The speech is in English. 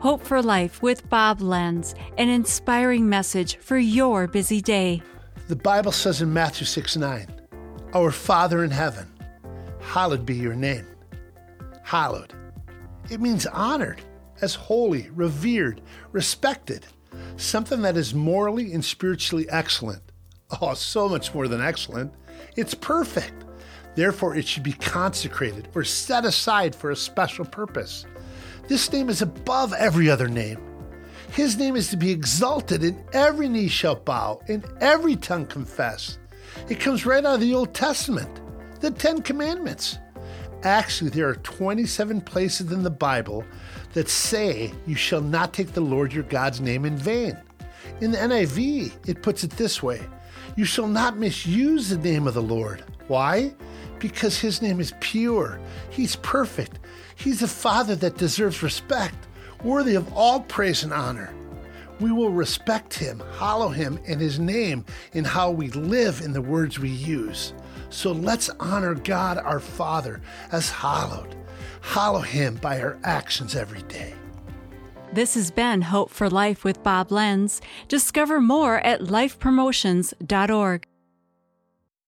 Hope for Life with Bob Lenz, an inspiring message for your busy day. The Bible says in Matthew 6 9, Our Father in heaven, hallowed be your name. Hallowed. It means honored, as holy, revered, respected, something that is morally and spiritually excellent. Oh, so much more than excellent. It's perfect. Therefore, it should be consecrated or set aside for a special purpose. This name is above every other name. His name is to be exalted, and every knee shall bow, and every tongue confess. It comes right out of the Old Testament, the Ten Commandments. Actually, there are 27 places in the Bible that say you shall not take the Lord your God's name in vain. In the NIV, it puts it this way You shall not misuse the name of the Lord. Why? Because his name is pure, he's perfect, he's a father that deserves respect, worthy of all praise and honor. We will respect him, hallow him and his name in how we live in the words we use. So let's honor God our Father as hallowed. Hallow him by our actions every day. This has been Hope for Life with Bob Lenz. Discover more at lifepromotions.org.